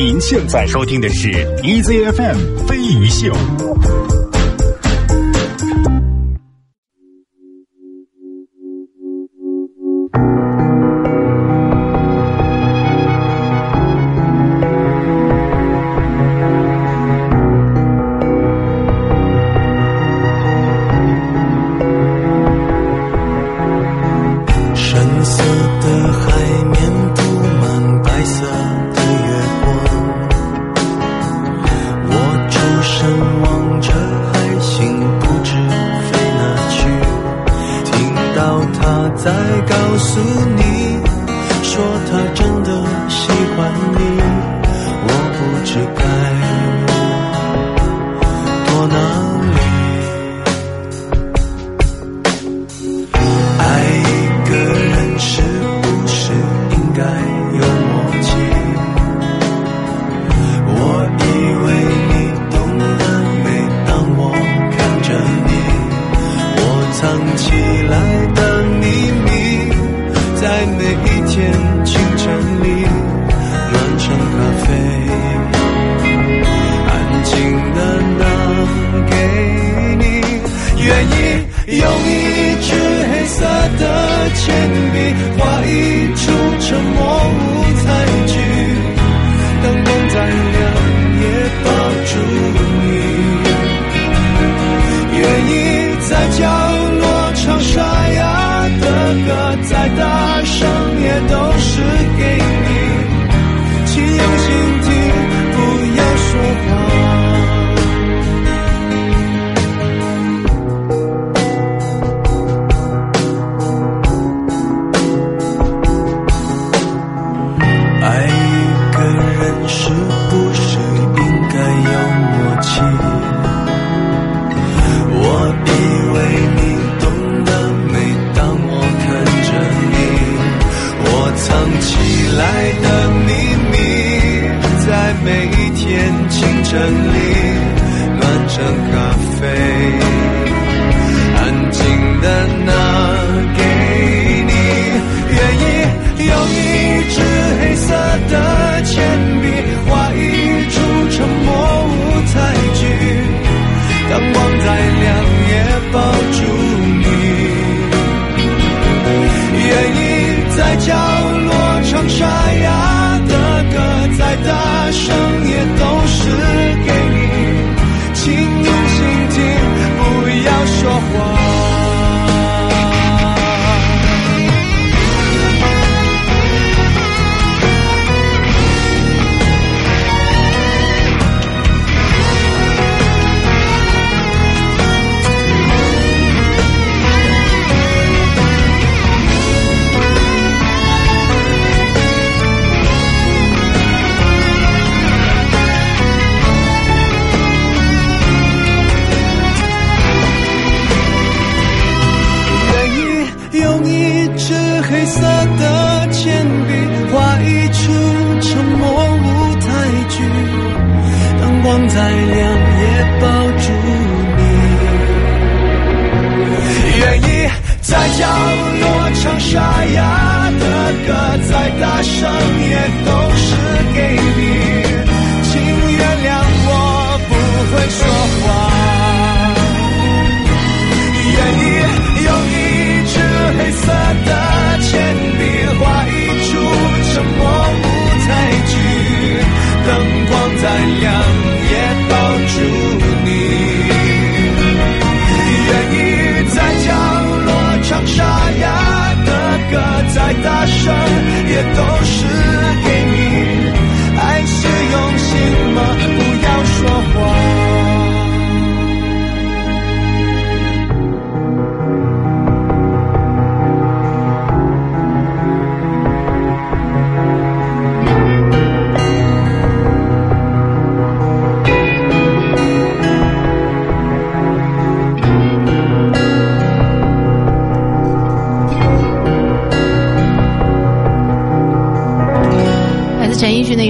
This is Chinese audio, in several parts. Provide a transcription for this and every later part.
您现在收听的是 ezfm 飞鱼秀。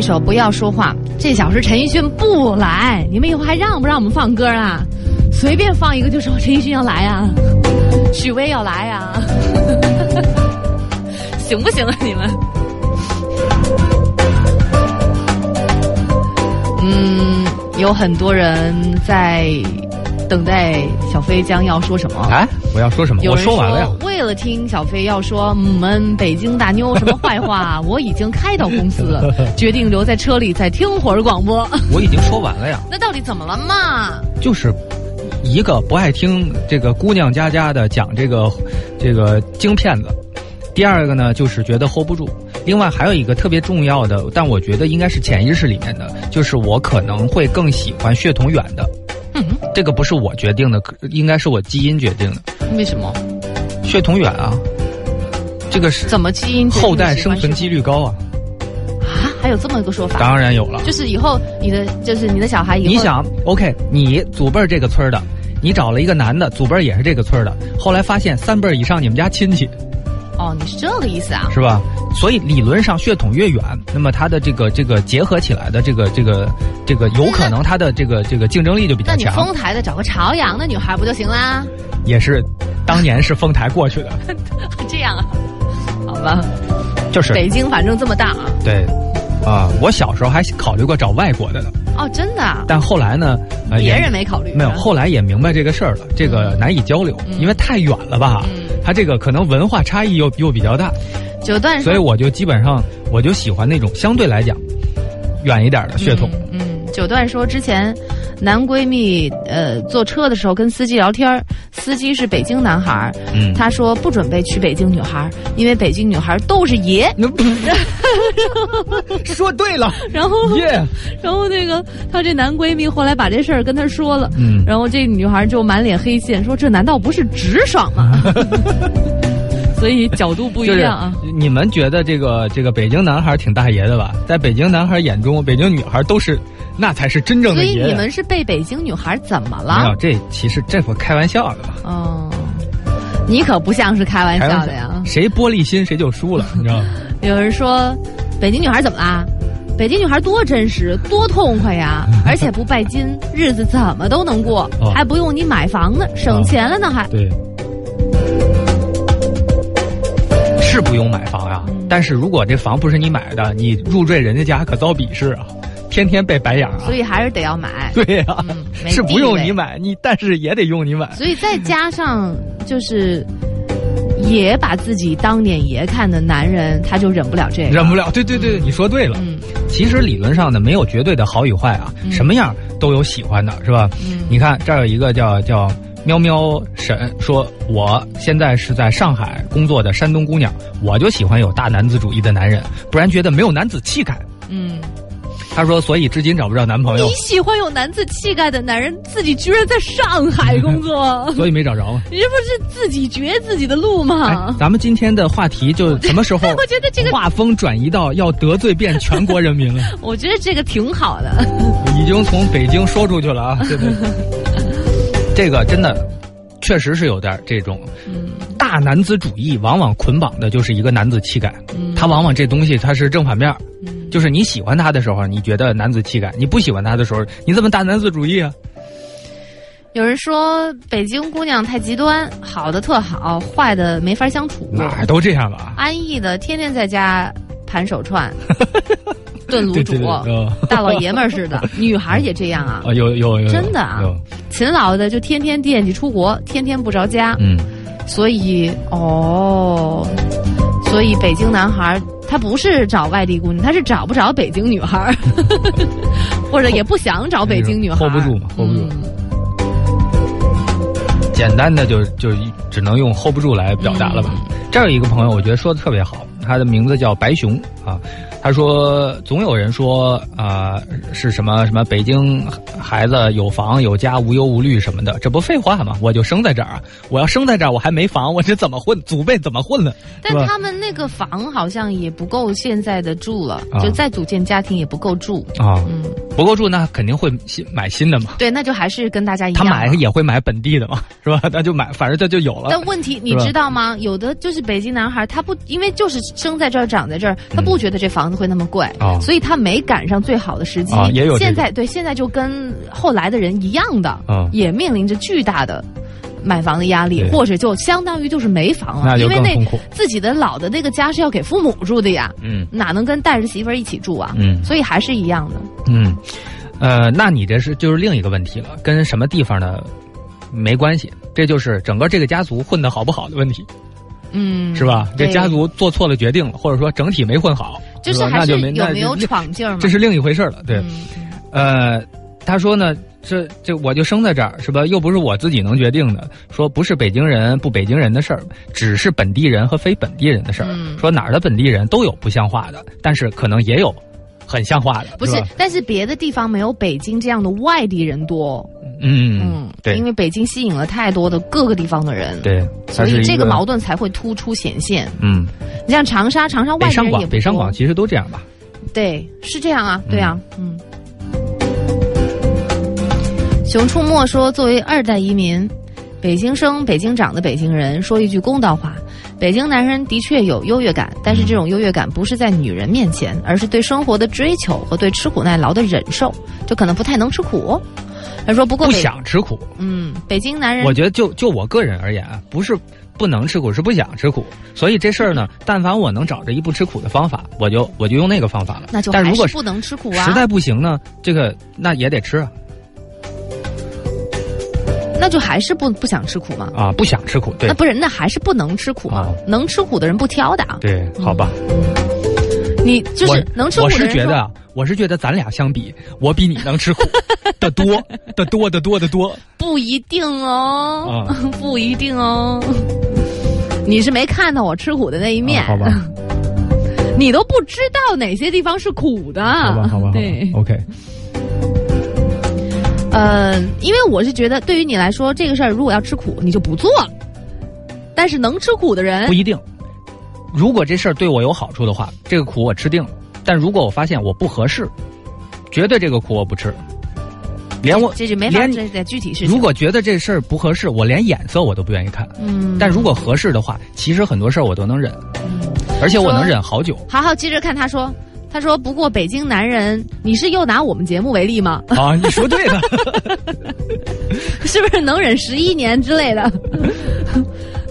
手不要说话这小时陈奕迅不来你们以后还让不让我们放歌啊？随便放一个就说陈奕迅要来啊许巍要来啊 行不行啊你们？嗯有很多人在等待小飞将要说什么哎我要说什么？我说完了呀。为了听小飞要说我们北京大妞什么坏话，我已经开到公司了，决定留在车里再听会儿广播。我已经说完了呀，那到底怎么了嘛？就是一个不爱听这个姑娘家家的讲这个这个京片子，第二个呢就是觉得 hold 不住，另外还有一个特别重要的，但我觉得应该是潜意识里面的，就是我可能会更喜欢血统远的。嗯，这个不是我决定的，应该是我基因决定的。为什么？血统远啊，这个是怎么基因后代生存几率高啊，啊？还有这么一个说法？当然有了。就是以后你的就是你的小孩以后你想，OK，你祖辈儿这个村儿的，你找了一个男的，祖辈儿也是这个村儿的，后来发现三辈儿以上你们家亲戚哦，你是这个意思啊？是吧？所以理论上血统越远，那么它的这个这个结合起来的这个这个这个有可能它的这个这个竞争力就比较强那你，丰台的找个朝阳的女孩不就行啦？也是当年是丰台过去的，这样啊？好吧，就是北京反正这么大啊。对。啊，我小时候还考虑过找外国的呢，哦，真的啊？但后来呢，呃，别人没考虑，没有，后来也明白这个事儿了，这个难以交流，因为太远了吧，嗯它这个可能文化差异又又比较大，九段说所以我就基本上我就喜欢那种相对来讲远一点的血统。嗯，嗯九段说之前男闺蜜呃坐车的时候跟司机聊天儿司机是北京男孩儿，嗯，他说不准备娶北京女孩儿，因为北京女孩儿都是爷。说对了，然后耶，然后那个她这男闺蜜后来把这事儿跟她说了，嗯然后这女孩就满脸黑线，说这难道不是直爽吗？所以角度不一就是样啊。你们觉得这个这个北京男孩挺大爷的吧？在北京男孩眼中，北京女孩都是那才是真正的所以。你们是被北京女孩怎么没有了？这其实这不开玩笑的吧？哦，你可不像是开玩笑的呀。谁玻璃心谁就输了，你知道吗？有人说，北京女孩怎么啦？北京女孩多真实，多痛快呀！而且不拜金，日子怎么都能过，哦还不用你买房呢，省钱了呢还。对，是不用买房呀、但是如果这房不是你买的，你入赘人家家可遭鄙视啊，天天被白眼啊所。以还是得要买。对呀、嗯 是不用你买，你但是也得用你买。所以再加上就是，也把自己当脸爷看的男人，他就忍不了这个。忍不了，对对对，你说对了。嗯其实理论上呢，没有绝对的好与坏啊，什么样都有喜欢的，是吧？嗯你看这儿有一个叫叫喵喵婶说，我现在是在上海工作的山东姑娘，我就喜欢有大男子主义的男人，不然觉得没有男子气概。嗯，她说，所以至今找不着男朋友你，喜欢有男子气概的男人，自己居然在上海工作，所以没找着吗。你这不是自己掘自己的路哎吗？，咱们今天的话题就什么时候 我觉得这个，画风转移到要得罪遍全国人民了？我觉得这个挺好的。已经从北京说出去了啊！对对，这个真的确实是有点这种嗯大男子主义，往往捆绑的就是一个男子气概。嗯他往往这东西它是正反面就是你喜欢他的时候，你觉得男子气概；你不喜欢他的时候，你怎么大男子主义啊？有人说北京姑娘太极端，好的特好，坏的没法相处。哪都这样吧？安逸的天天在家盘手串、炖卤煮 大老爷们儿似的。女孩儿也这样啊，啊，有有有，真的啊有，勤劳的就天天惦记出国，天天不着家。嗯，所以哦，所以北京男孩儿他不是找外地姑娘，他是找不着北京女孩儿，或者也不想找北京女孩儿 hold 不住嘛，hold 不住嗯简单的就就只能用 hold 不住来表达了吧。这儿有一个朋友，我觉得说的特别好，它的名字叫白熊啊。他说，总有人说啊、是什么什么北京孩子有房有家无忧无虑什么的，这不废话吗？我就生在这儿啊，我要生在这儿，我还没房，我这怎么混？祖辈怎么混呢？但他们那个房好像也不够现在的住了，啊就再组建家庭也不够住。啊，嗯，不够住那肯定会新买新的嘛。对，那就还是跟大家一样他。买也会买本地的嘛，是吧？那就买，反正这就有了。但问题你知道吗？有的就是北京男孩，他不因为就是生在这儿长在这儿，他不觉得这房子会那么贵，嗯啊所以他没赶上最好的时机。啊也有现在对现在就跟后来的人一样的，啊也面临着巨大的。买房的压力，或者就相当于就是没房了，因为那自己的老的那个家是要给父母住的呀，嗯哪能跟带着媳妇儿一起住啊？嗯所以还是一样的。嗯，呃，那你这是就是另一个问题了，跟什么地方的没关系，这就是整个这个家族混的好不好的问题，嗯，是吧？这家族做错了决定了，或者说整体没混好，吧就是还是有没有闯劲儿嘛？这是另一回事了。对，嗯呃，他说呢，这这我就生在这儿是吧？又不是我自己能决定的，说不是北京人不北京人的事儿，只是本地人和非本地人的事儿。嗯说哪儿的本地人都有不像话的，但是可能也有很像话的，不是吧，但是别的地方没有北京这样的外地人多。嗯嗯，对，因为北京吸引了太多的各个地方的人，，对，所以这个矛盾才会突出显现。嗯，你像长沙，长沙外地人也北上广其实都这样吧。对，是这样啊，对啊，嗯。熊出没说，作为二代移民，北京生、北京长的北京人，说一句公道话，北京男人的确有优越感，但是这种优越感不是在女人面前，而是对生活的追求和对吃苦耐劳的忍受，就可能不太能吃苦。他说，不过不，想吃苦，嗯，北京男人我觉得就就我个人而言啊，不是不能吃苦，是不想吃苦。所以这事儿呢，但凡我能找着一不吃苦的方法，我就我就用那个方法了。那就但如果不能吃苦啊，实在不行呢，这个那也得吃啊那就还是不不想吃苦嘛。啊，不想吃苦，对那不是，那还是不能吃苦嘛。哦能吃苦的人不挑的啊。对，好吧。你就是能吃苦我的人我是觉得啊，我是觉得咱俩相比，我比你能吃苦的多的多的多的多。不一定哦，啊不一定哦。你是没看到我吃苦的那一面，啊好吧，你都不知道哪些地方是苦的。好吧，好吧，好吧对，，OK，呃，因为我是觉得，对于你来说，这个事儿如果要吃苦，你就不做了。但是能吃苦的人不，一定。如果这事儿对我有好处的话，这个苦我吃定了。但如果我发现我不合适，绝对这个苦我不吃。连我这就没法连这在具体事情。如果觉得这事儿不合适，我连眼色我都不愿意看。嗯，但如果合适的话，其实很多事儿我都能忍，而且我能忍好久。好好接着看，他说，他说，不过北京男人，你是又拿我们节目为例吗？啊，你说对了，是不是能忍十一年之类的？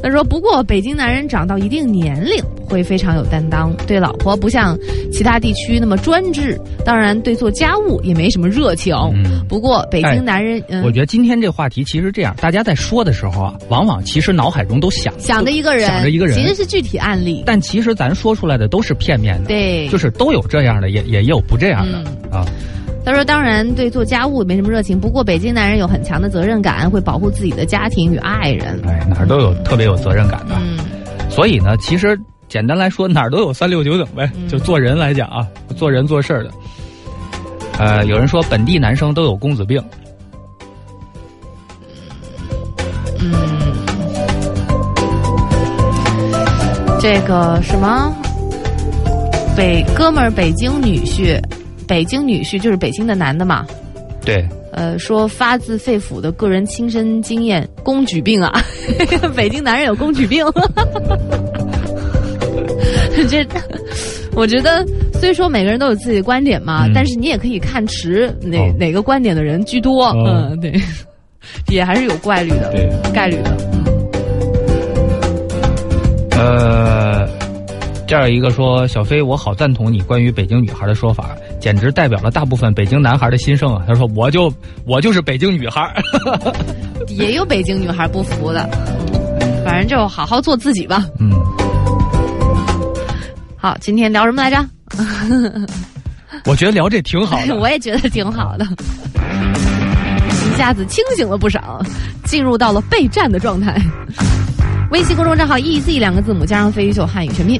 他说：“不过北京男人长到一定年龄会非常有担当，对老婆不像其他地区那么专制，当然对做家务也没什么热情。嗯不过北京男人，嗯，我觉得今天这话题其实这样，大家在说的时候啊，往往其实脑海中都想想着一个人，想着一个人，其实是具体案例。但其实咱说出来的都是片面的，对，就是都有这样的，也也有不这样的、啊。他说：“当然，对做家务没什么热情。不过，北京男人有很强的责任感，会保护自己的家庭与爱人。哎，哪儿都有特别有责任感的。嗯，所以呢，其实简单来说，哪儿都有三六九等呗。嗯就做人来讲啊，做人做事儿的。呃，有人说本地男生都有公子病，这个什么北哥们儿，北京女婿，北京女婿就是北京的男的嘛。对，呃，说发自肺腑的个人亲身经验，公举病啊，北京男人有公举病。这，我觉得虽说每个人都有自己的观点嘛，嗯但是你也可以看持哪、哦哪个观点的人居多。哦嗯，对，也还是有概率的，对概率的。嗯呃，这儿一个说小飞，我好赞同你关于北京女孩的说法，简直代表了大部分北京男孩的心声啊。他说我就我就是北京女孩儿，也有北京女孩不服的，嗯反正就好好做自己吧。嗯，好，今天聊什么来着？我觉得聊这挺好的。我也觉得挺好的，一下子清醒了不少，进入到了备战的状态。微信公众账号 “eZ” 两个字母加上飞鱼秀汉语全拼。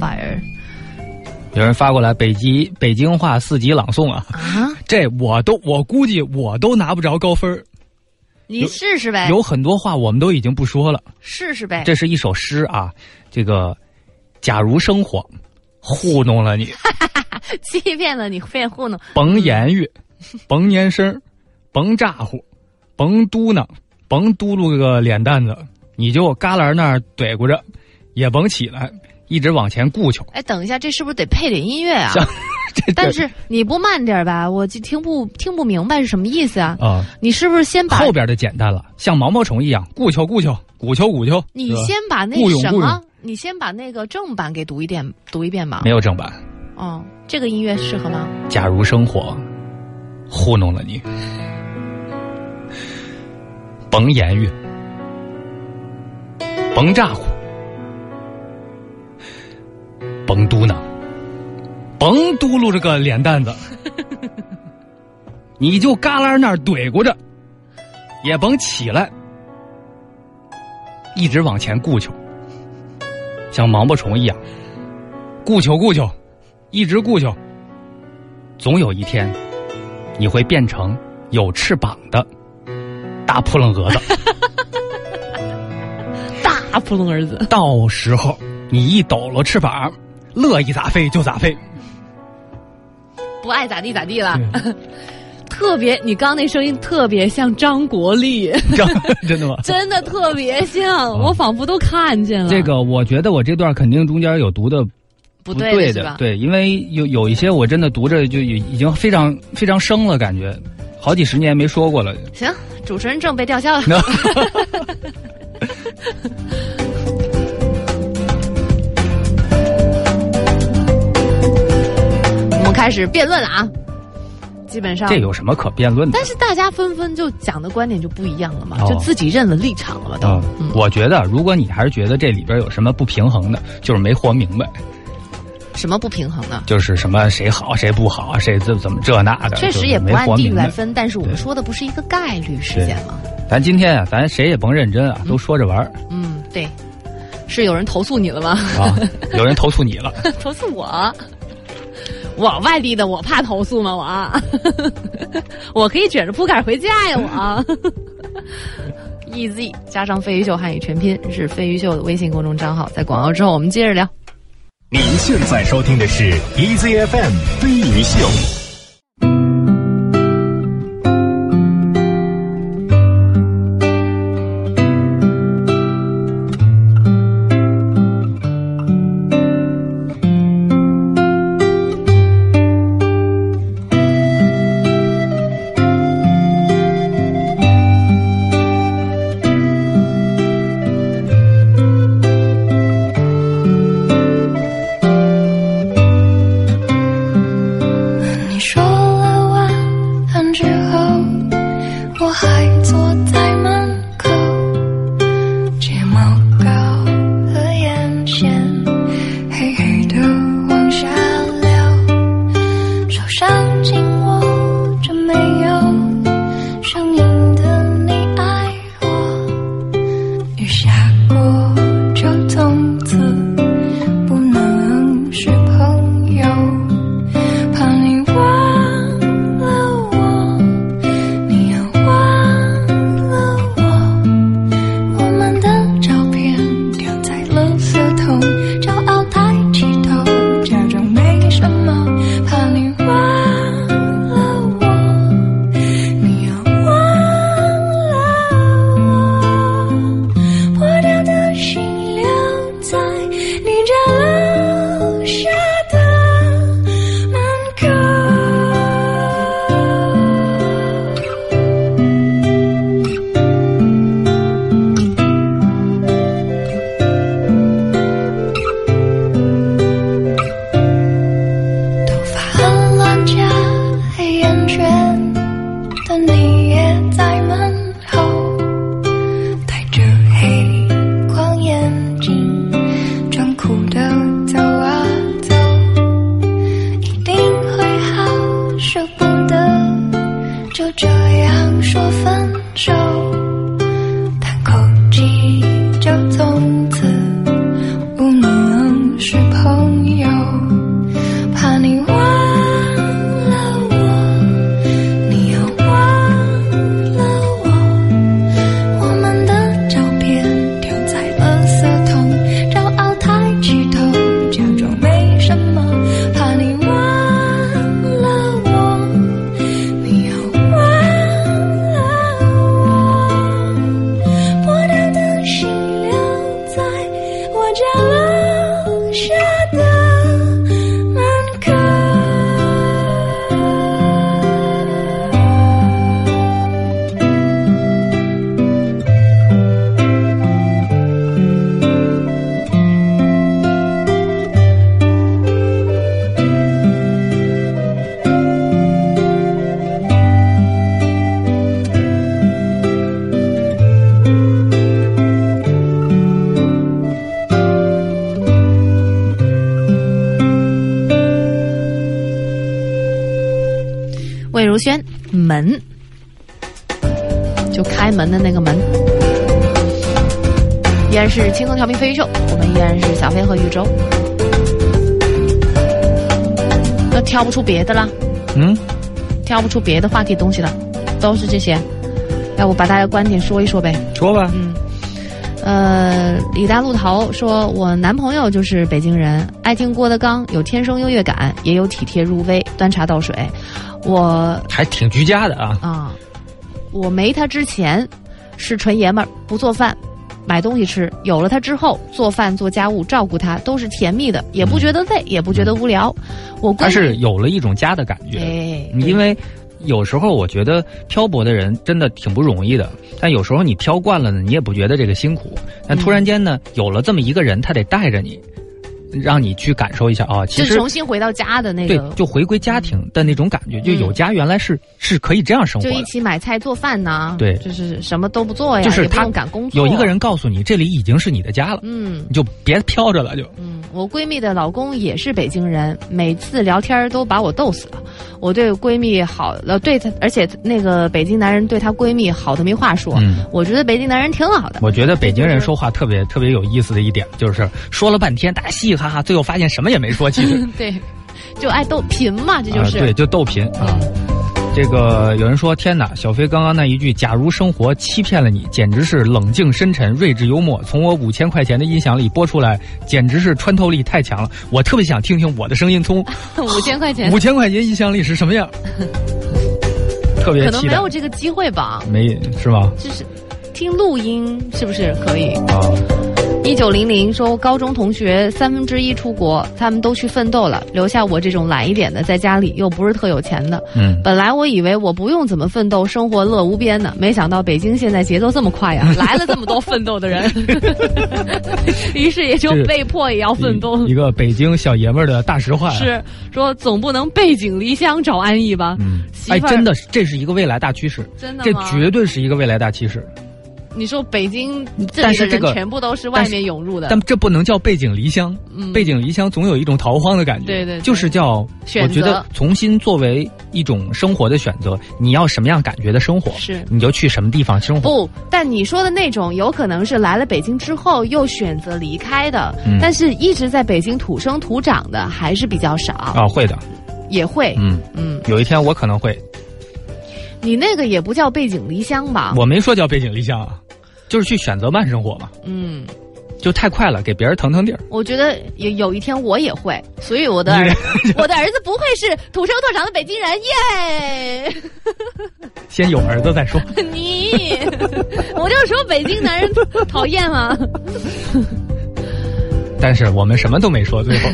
Fire 有人发过来北极北京话四级朗诵啊，啊，这我都我估计我都拿不着高分儿。你试试呗，有很多话我们都已经不说了。试试呗。这是一首诗啊，这个假如生活糊弄了你，欺骗了你，被糊弄。甭言语，甭言声，甭咋呼，甭嘟囔，甭嘟噜个脸蛋子，你就旮旯那儿怼咕着，也甭起来，一直往前顾求。哎，等一下，这是不是得配点音乐啊？但是你不慢点吧，我就听不听不明白是什么意思啊？啊、你是不是先把后边的简单了，像毛毛虫一样，顾求顾求，鼓求鼓求。你先把那什么，你先把那个正版给读一遍，读一遍吧没。有正版。哦，这个音乐适合吗？假如生活糊弄了你，甭言语，甭咋呼，甭嘟囔，甭嘟噜着个脸蛋子，你就旮旯那儿怼咕着，也甭起来，一直往前顾求，像毛毛虫一样，顾求顾求，一直顾求。总有一天，你会变成有翅膀的大扑棱蛾子。大扑棱儿子，到时候你一抖了翅膀，乐意咋飞就咋飞。不爱咋地咋地了。特别，你刚那声音特别像张国立，真 真的吗？真的特别像，我仿佛都看见了。这个我觉得我这段肯定中间有读的不不对是吧？，的对，因为有有一些我真的读着就已已经非常非常生了，感觉好几十年没说过了。行，主持人证被吊销了。开始辩论了啊！基本上这，有什么可辩论的？但是大家纷纷就讲的观点就不一样了嘛，哦就自己认了立场了嘛，都。我觉得如果你还是觉得这里边有什么不平衡的，就是没活明白，什么不平衡呢？就是什么谁好谁不好，谁怎怎么这那的，确实也不按。地域来分，但是我们说的不是一个概率事件嘛。咱今天啊，咱谁也甭认真啊，都说着玩儿嗯，对。是有人投诉你了吗？啊。有人投诉你了，投诉我，我外地的，我怕投诉吗？我，我可以卷着铺盖回家呀！我，E Z 加上飞鱼秀汉语全拼是飞鱼秀的微信公众账号，在广告之后我们接着聊。您现在收听的是 EZFM 飞鱼秀。是轻松调频飞鱼秀，我们依然是小飞和玉州。都挑不出别的了，嗯，挑不出别的话题东西了，都是这些。要不把大家观点说一说呗？说吧。嗯，呃，李大陆桃说，我男朋友就是北京人，爱听郭德纲，有天生优越感，也有体贴入微，端茶倒水。我还挺居家的啊。啊，我没他之前是纯爷们儿，不做饭。买东西吃，有了它之后，做饭、做家务、照顾它，都是甜蜜的，也不觉得累，也不觉得无聊。我它是有了一种家的感觉，哎，因为有时候我觉得漂泊的人真的挺不容易的，但有时候你漂惯了呢，你也不觉得这个辛苦，但突然间呢，有了这么一个人，他得带着你。让你去感受一下啊，其实重新回到家的那个，对，就回归家庭的那种感觉，就有家原来是是可以这样生活，就一起买菜做饭呢，对，就是什么都不做呀，就是他赶工作，有一个人告诉你这里已经是你的家了，嗯，你就别飘着了，就，嗯，我闺蜜的老公也是北京人，每次聊天都把我逗死了。我对闺蜜好，了，对她，而且那个北京男人对她闺蜜好的没话说。嗯，我觉得北京男人挺好的。我觉得北京人说话特别特别有意思的一点，就是说了半天，大家嘻嘻哈哈，最后发现什么也没说。其实 对，就爱逗贫嘛，这就是对，就逗贫啊。这个有人说：“天哪，小飞刚刚那一句‘假如生活欺骗了你’，简直是冷静深沉、睿智幽默。从我五千块钱的音响里播出来，简直是穿透力太强了。我特别想听听我的声音从 五千块钱五千块钱音响里是什么样。特别可能没有这个机会吧？没是吧？就是听录音是不是可以啊？”一九零零说，高中同学三分之一出国，他们都去奋斗了，留下我这种懒一点的在家里，又不是特有钱的。嗯，本来我以为我不用怎么奋斗，生活乐无边呢，没想到北京现在节奏这么快呀，来了这么多奋斗的人，于是也就被迫也要奋斗。一个北京小爷们儿的大实话是说，总不能背井离乡找安逸吧？嗯，哎，真的，这是一个未来大趋势，真的，这绝对是一个未来大趋势。你说北京，但是这个全部都是外面涌入的，但这不能叫背井离乡。背井离乡总有一种逃荒的感觉，对对，就是叫我觉得重新作为一种生活的选择。你要什么样感觉的生活，是你就去什么地方生活。不，但你说的那种有可能是来了北京之后又选择离开的，但是一直在北京土生土长的还是比较少啊。会的，也会，嗯嗯，有一天我可能会。你那个也不叫背井离乡吧？我没说叫背井离乡啊。就是去选择慢生活嘛，嗯，就太快了，给别人腾腾地儿。我觉得有有一天我也会，所以我的我的儿子不会是土生土长的北京人耶。先有儿子再说。你，我就说北京男人讨厌吗？但是我们什么都没说，最后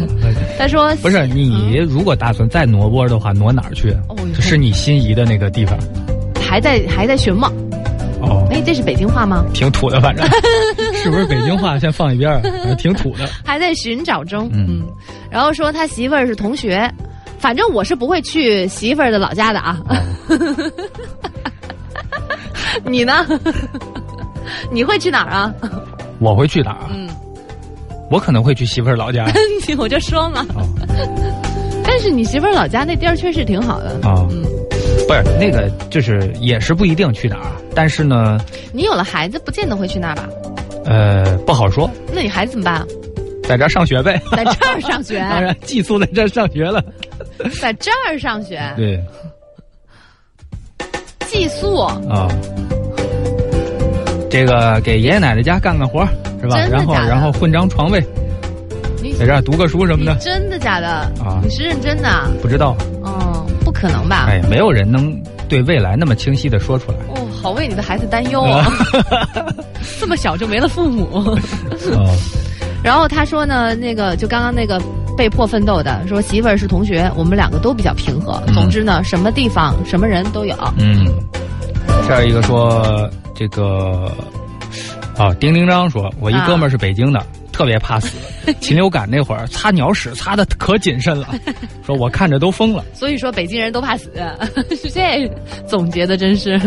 他说不是你，如果打算再挪窝的话，挪哪儿去？是你心仪的那个地方？还在还在寻吗？哦，哎，这是北京话吗？挺土的，反正 是不是北京话？先放一边儿，挺土的。还在寻找中，嗯。然后说他媳妇儿是同学，反正我是不会去媳妇儿的老家的啊。你呢？你会去哪儿啊？我会去哪儿？嗯，我可能会去媳妇儿老家。我就说嘛。但是你媳妇儿老家那地儿确实挺好的啊。嗯。不是那个，就是也是不一定去哪儿，但是呢，你有了孩子，不见得会去那儿吧？呃，不好说。那你孩子怎么办？在这儿上学呗。在这儿上学。当然，寄宿在这儿上学了。在这儿上学。对。寄宿啊。这个给爷爷奶奶家干干活是吧？然后然后混张床位。在这儿读个书什么的。真的假的？啊。你是认真的？不知道。可能吧？哎，没有人能对未来那么清晰的说出来。哦，好为你的孩子担忧啊！这么小就没了父母。哦。然后他说呢，那个就刚刚那个被迫奋斗的，说媳妇儿是同学，我们两个都比较平和。总之呢，什么地方什么人都有。嗯。这儿一个说这个，啊，丁丁张说，我一哥们儿是北京的。特别怕死，禽流感那会儿擦鸟屎擦的可谨慎了，说我看着都疯了。所以说北京人都怕死，这总结的真是。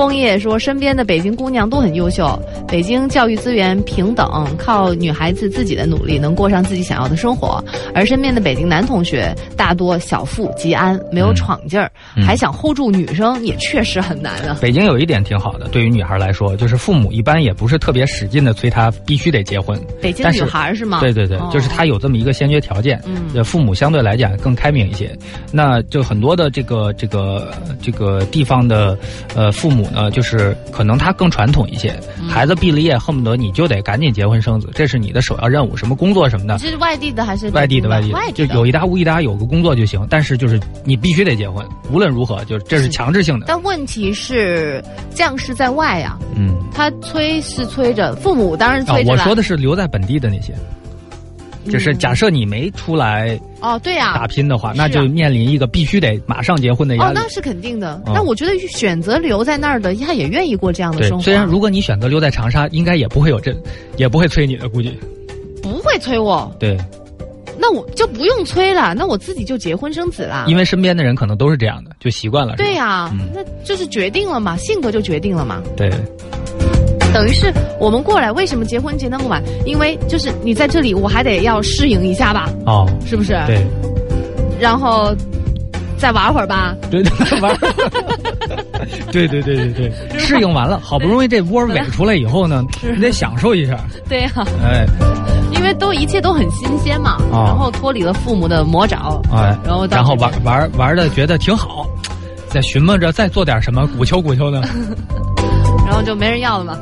枫叶说，身边的北京姑娘都很优秀，北京教育资源平等，靠女孩子自己的努力能过上自己想要的生活。而身边的北京男同学大多小富即安，没有闯劲儿，嗯还想 hold 住女生，也确实很难啊。北京有一点挺好的，对于女孩来说，就是父母一般也不是特别使劲的催她必须得结婚。北京女孩儿是吗？对对对，哦就是她有这么一个先决条件，嗯呃，父母相对来讲更开明一些。那就很多的这个这个这个地方的呃父母呢，就是可能他更传统一些，嗯孩子毕了业恨不得你就得赶紧结婚生子，这是你的首要任务，什么工作什么的你。是外地的还是外地的外地外的，就有一搭无一搭，有个工作就行。但是就是你必须得结婚，无论如何，就这是强制性的。但问题是，将士在外呀、嗯，他催是催着，父母当然啊催，着了。我说的是留在本地的那些，就是嗯假设你没出来哦，对呀、打拼的话，那就面临一个必须得马上结婚的压哦，那是肯定的。那我觉得选择留在那儿的，他也愿意过这样的生活。，虽然如果你选择留在长沙，应该也不会有这，也不会催你的，估计。不会催我，对，那我就不用催了，那我自己就结婚生子啦。因为身边的人可能都是这样的，就习惯了。对呀、嗯那就是决定了嘛，性格就决定了嘛。对，等于是我们过来，为什么结婚结那么晚？因为就是你在这里，我还得要适应一下吧，哦，是不是？。对，然后再玩会儿吧。对 对，玩儿。对对对对对，适应完了，好不容易这窝尾出来以后呢，你得享受一下。对呀、哎因为都一切都很新鲜嘛，哦然后脱离了父母的魔爪，哎，然后然后玩玩玩的觉得挺好，再寻摸着再做点什么，鼓秋鼓秋的。然后就没人要了嘛。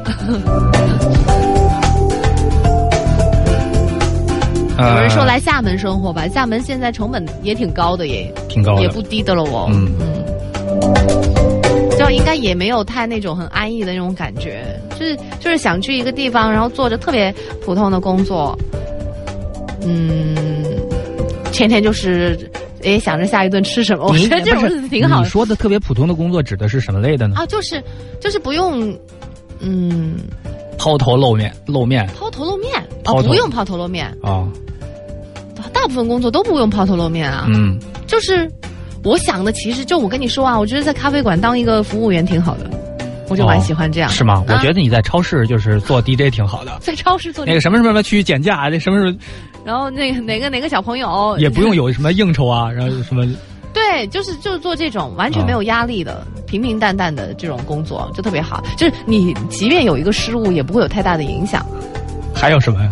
呃有人说来厦门生活吧，厦门现在成本也挺高的耶，挺高的，也不低的了哦。嗯嗯就应该也没有太那种很安逸的那种感觉，就是就是想去一个地方，然后做着特别普通的工作，嗯，天天就是也想着下一顿吃什么，我觉得这种挺好的你说的特别普通的工作指的是什么类的呢？啊，就是就是不用，嗯，抛头露面，露面抛头露面抛哦，不用抛头露面，啊，大部分工作都不用抛头露面啊，嗯，就是我想的，其实就我跟你说啊，我觉得在咖啡馆当一个服务员挺好的，我就蛮喜欢这样。是吗？我啊觉得你在超市就是做 DJ 挺好的。在超市做那个什么什么什么区减价，那什么什么然后那个哪个哪个小朋友也不用有什么应酬啊，然后什么对，就是就是做这种完全没有压力的、平平淡淡的这种工作，就特别好。就是你即便有一个失误，也不会有太大的影响。还有什么呀？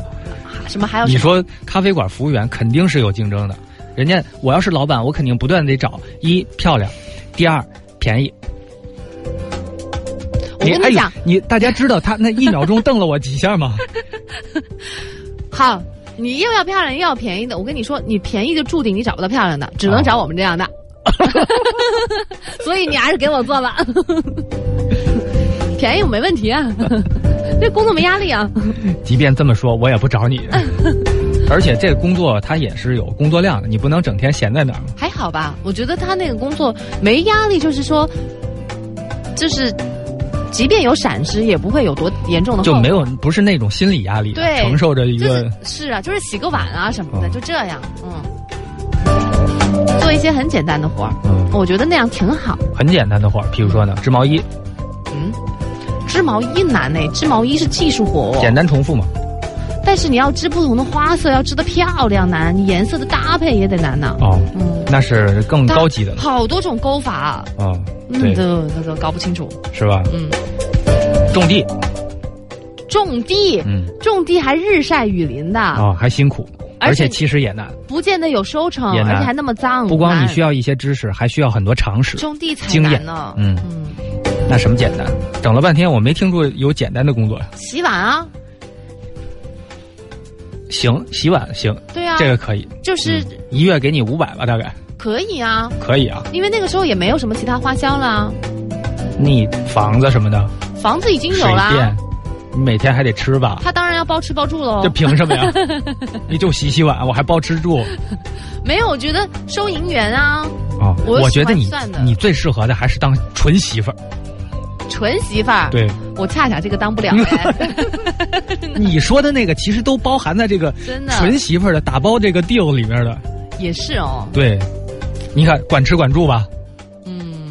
什么还有什么你说咖啡馆服务员肯定是有竞争的，人家我要是老板，我肯定不断地得找一漂亮，第二便宜。我跟哎呦你讲，你大家知道他那一秒钟瞪了我几下吗？好，你又要漂亮又要便宜的，我跟你说，你便宜就注定你找不到漂亮的，只能哦找我们这样的。所以你还是给我做吧，便宜我没问题啊，这工作没压力啊。即便这么说，我也不找你。而且这个工作它也是有工作量的，你不能整天闲在那儿嘛。还好吧，我觉得他那个工作没压力，就是说，就是即便有闪失，也不会有多严重的就没有不是那种心理压力，对承受着一就个是是啊，就是洗个碗啊什么的，哦就这样，嗯，做一些很简单的活儿，嗯我觉得那样挺好。很简单的活儿，比如说呢，织毛衣，嗯，织毛衣难呢，织毛衣是技术活哦，简单重复嘛。但是你要织不同的花色，要织的漂亮难，你颜色的搭配也得难呢。哦，嗯，那是更高级的。好多种钩法，哦，对，那都那都搞不清楚。是吧？嗯，种地，种地，嗯，种地还日晒雨淋的，哦，还辛苦，而且其实也难。不见得有收成，而且还那么脏。不光你需要一些知识，还需要很多常识。种地才难呢。嗯嗯，那什么简单？整了半天，我没听出有简单的工作呀。洗碗啊，行，洗碗行，对啊，这个可以，就是嗯一月给你五百吧，大概可以啊，可以啊。因为那个时候也没有什么其他花销了啊，你房子什么的，房子已经有啦，电，你每天还得吃吧？他当然要包吃包住喽这。凭什么呀？你就洗洗碗，我还包吃住没有，我觉得收银员啊，啊！我我觉得你你最适合的还是当纯媳妇儿。纯媳妇儿，对，我恰恰这个当不了哎，你说的那个其实都包含在这个纯媳妇儿的打包这个 deal 里面的。也是哦，对，你看管吃管住吧，嗯，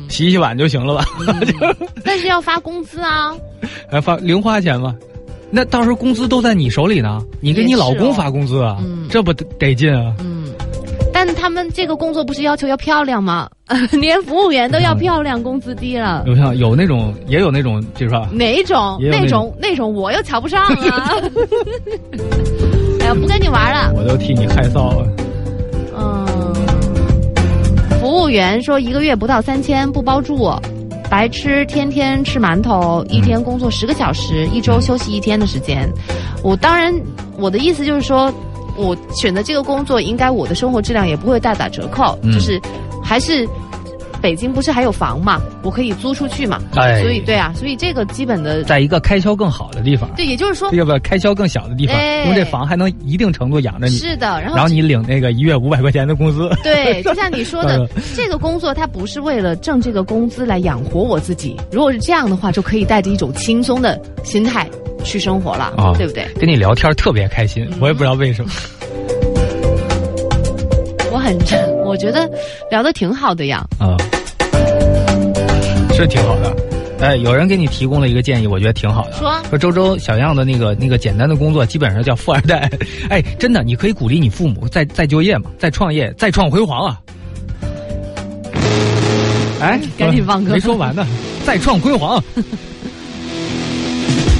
洗洗碗就行了吧？但但是要发工资啊。还发零花钱吗？那到时候工资都在你手里呢，你给你老公发工资啊，这不得得劲啊？嗯，但他们这个工作不是要求要漂亮吗？连服务员都要漂亮，工资低了。有像有那种，也有那种，就是说哪种那种那种，我又瞧不上啊！哎呀，不跟你玩了，我都替你害臊了。服务员说一个月不到三千，不包住。白吃，天天吃馒头，一天工作十个小时，一周休息一天的时间。我当然，我的意思就是说，我选择这个工作，应该我的生活质量也不会大打折扣，就是还是。北京不是还有房嘛？我可以租出去嘛？哎，所以对啊，所以这个基本的，在一个开销更好的地方。对，也就是说，要不开销更小的地方，因为这房还能一定程度养着你。是的，然后然后你领那个一月五百块钱的工资。对，就像你说的，这个工作它不是为了挣这个工资来养活我自己。如果是这样的话，就可以带着一种轻松的心态去生活了，啊，对不对？跟你聊天特别开心，我也不知道为什么。我很，我觉得聊的挺好的呀。啊。是挺好的，哎，有人给你提供了一个建议，我觉得挺好的。说说周周小样的那个那个简单的工作，基本上叫富二代。哎，真的，你可以鼓励你父母再再就业嘛，再创业，再创辉煌啊！哎，赶紧放歌，没说完呢，再创辉煌。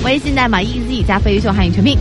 微信代码 EZ 加飞鱼秀汉语全拼。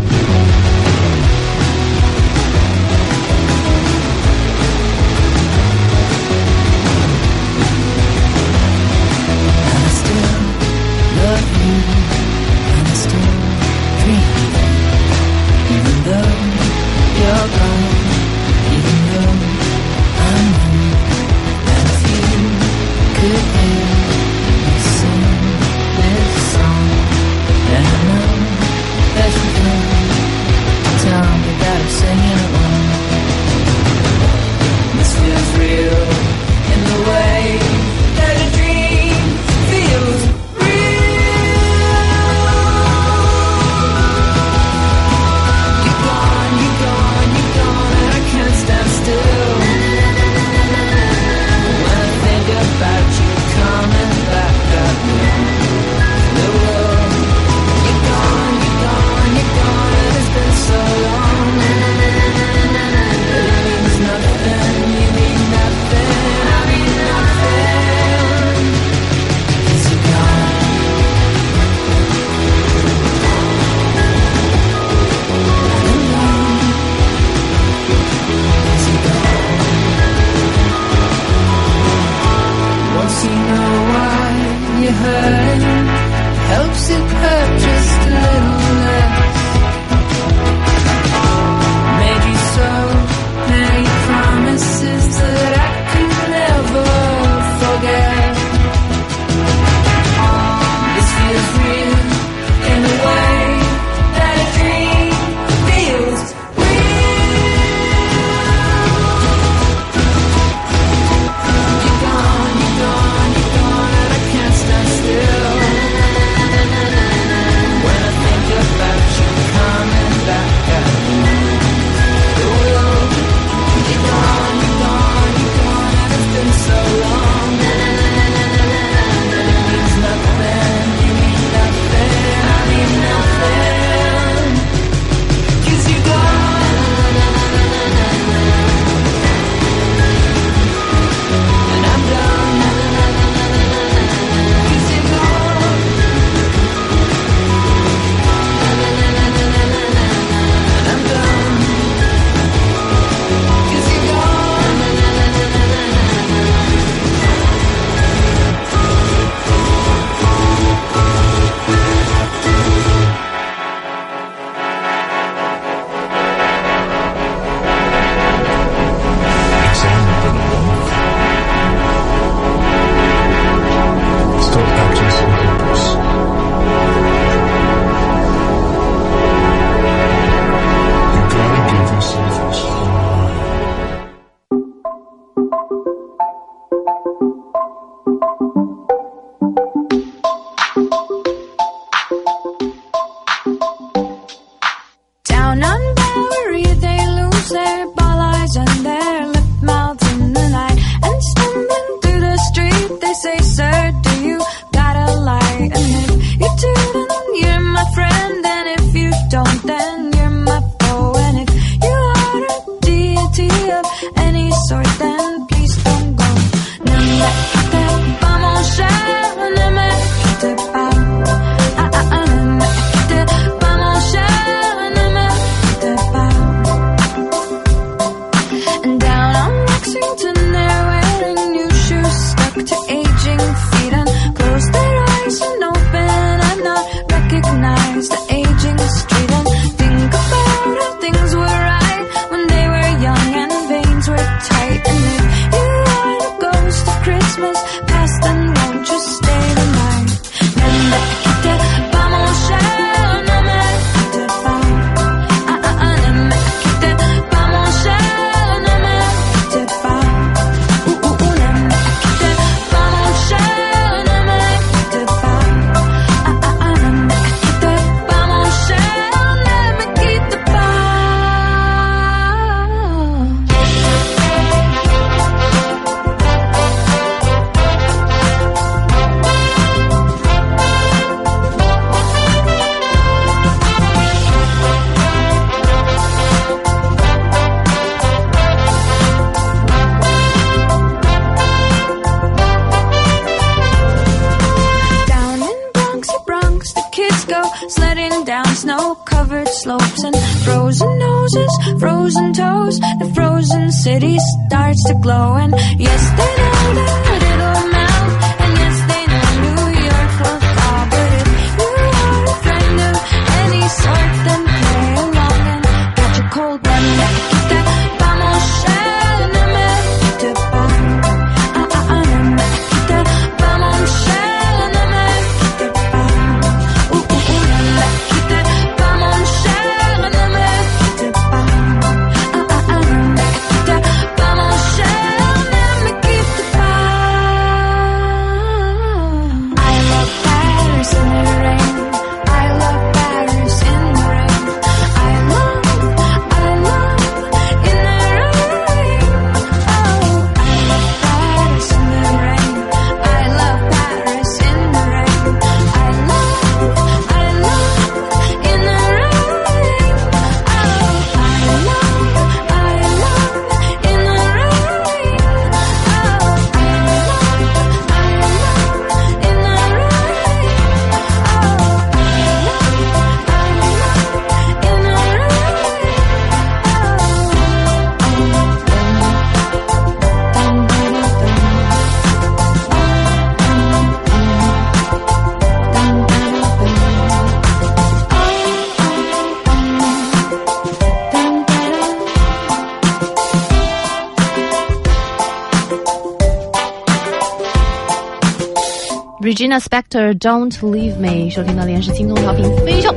Regina Spector Don't Leave Me，收听到连是轻松调频飞秀。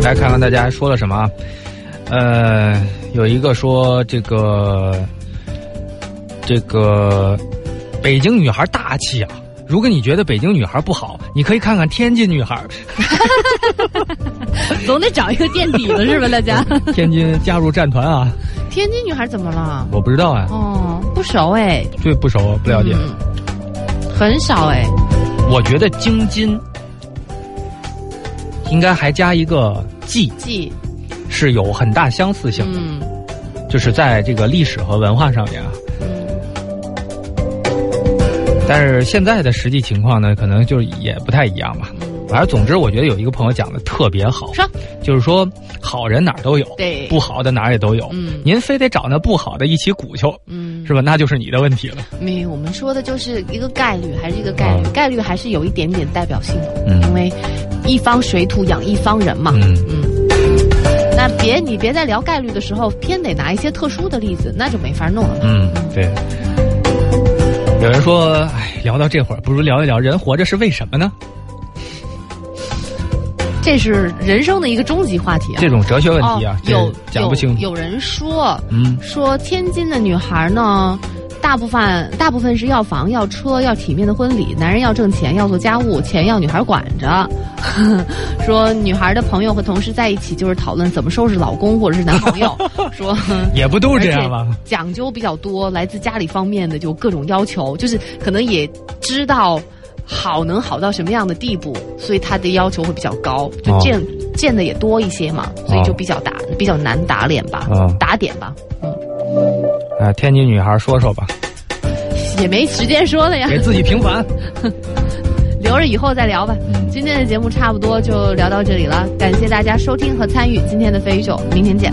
来看看大家说了什么啊？呃，有一个说这个这个北京女孩大气啊。如果你觉得北京女孩不好，你可以看看天津女孩。总得找一个垫底的是吧？大家，天津加入战团啊！天津女孩怎么了？我不知道啊，哦，不熟哎，对不熟不了解。嗯，很少哎。我觉得京津应该还加一个冀，冀，是有很大相似性的，嗯就是在这个历史和文化上面啊。嗯，但是现在的实际情况呢，可能就也不太一样吧。反正总之，我觉得有一个朋友讲的特别好，说就是说好人哪儿都有，对不好的哪儿也都有。嗯您非得找那不好的一起鼓秋，嗯，是吧？那就是你的问题了。没有，我们说的就是一个概率，还是一个概率，嗯概率还是有一点点代表性的，嗯因为一方水土养一方人嘛。嗯嗯，那别你别在聊概率的时候，偏得拿一些特殊的例子，那就没法弄了嘛。嗯，对。有人说，哎，聊到这会儿，不如聊一聊人活着是为什么呢？这是人生的一个终极话题啊。这种哲学问题啊，哦有讲不清楚。有有人说，嗯说天津的女孩呢，大部分大部分是要房、要车、要体面的婚礼，男人要挣钱、要做家务，钱要女孩管着。说女孩的朋友和同事在一起就是讨论怎么收拾老公或者是男朋友。说也不都是这样吧？讲究比较多，来自家里方面的就各种要求，就是可能也知道好能好到什么样的地步，所以他的要求会比较高，就哦。见、见的也多一些嘛，所以就比较打、比较难打脸吧，哦。打点吧，嗯，哎，天津女孩说说吧，也没时间说了呀，给自己平反。留着以后再聊吧。今天的节目差不多就聊到这里了，感谢大家收听和参与今天的飞鱼秀，明天见。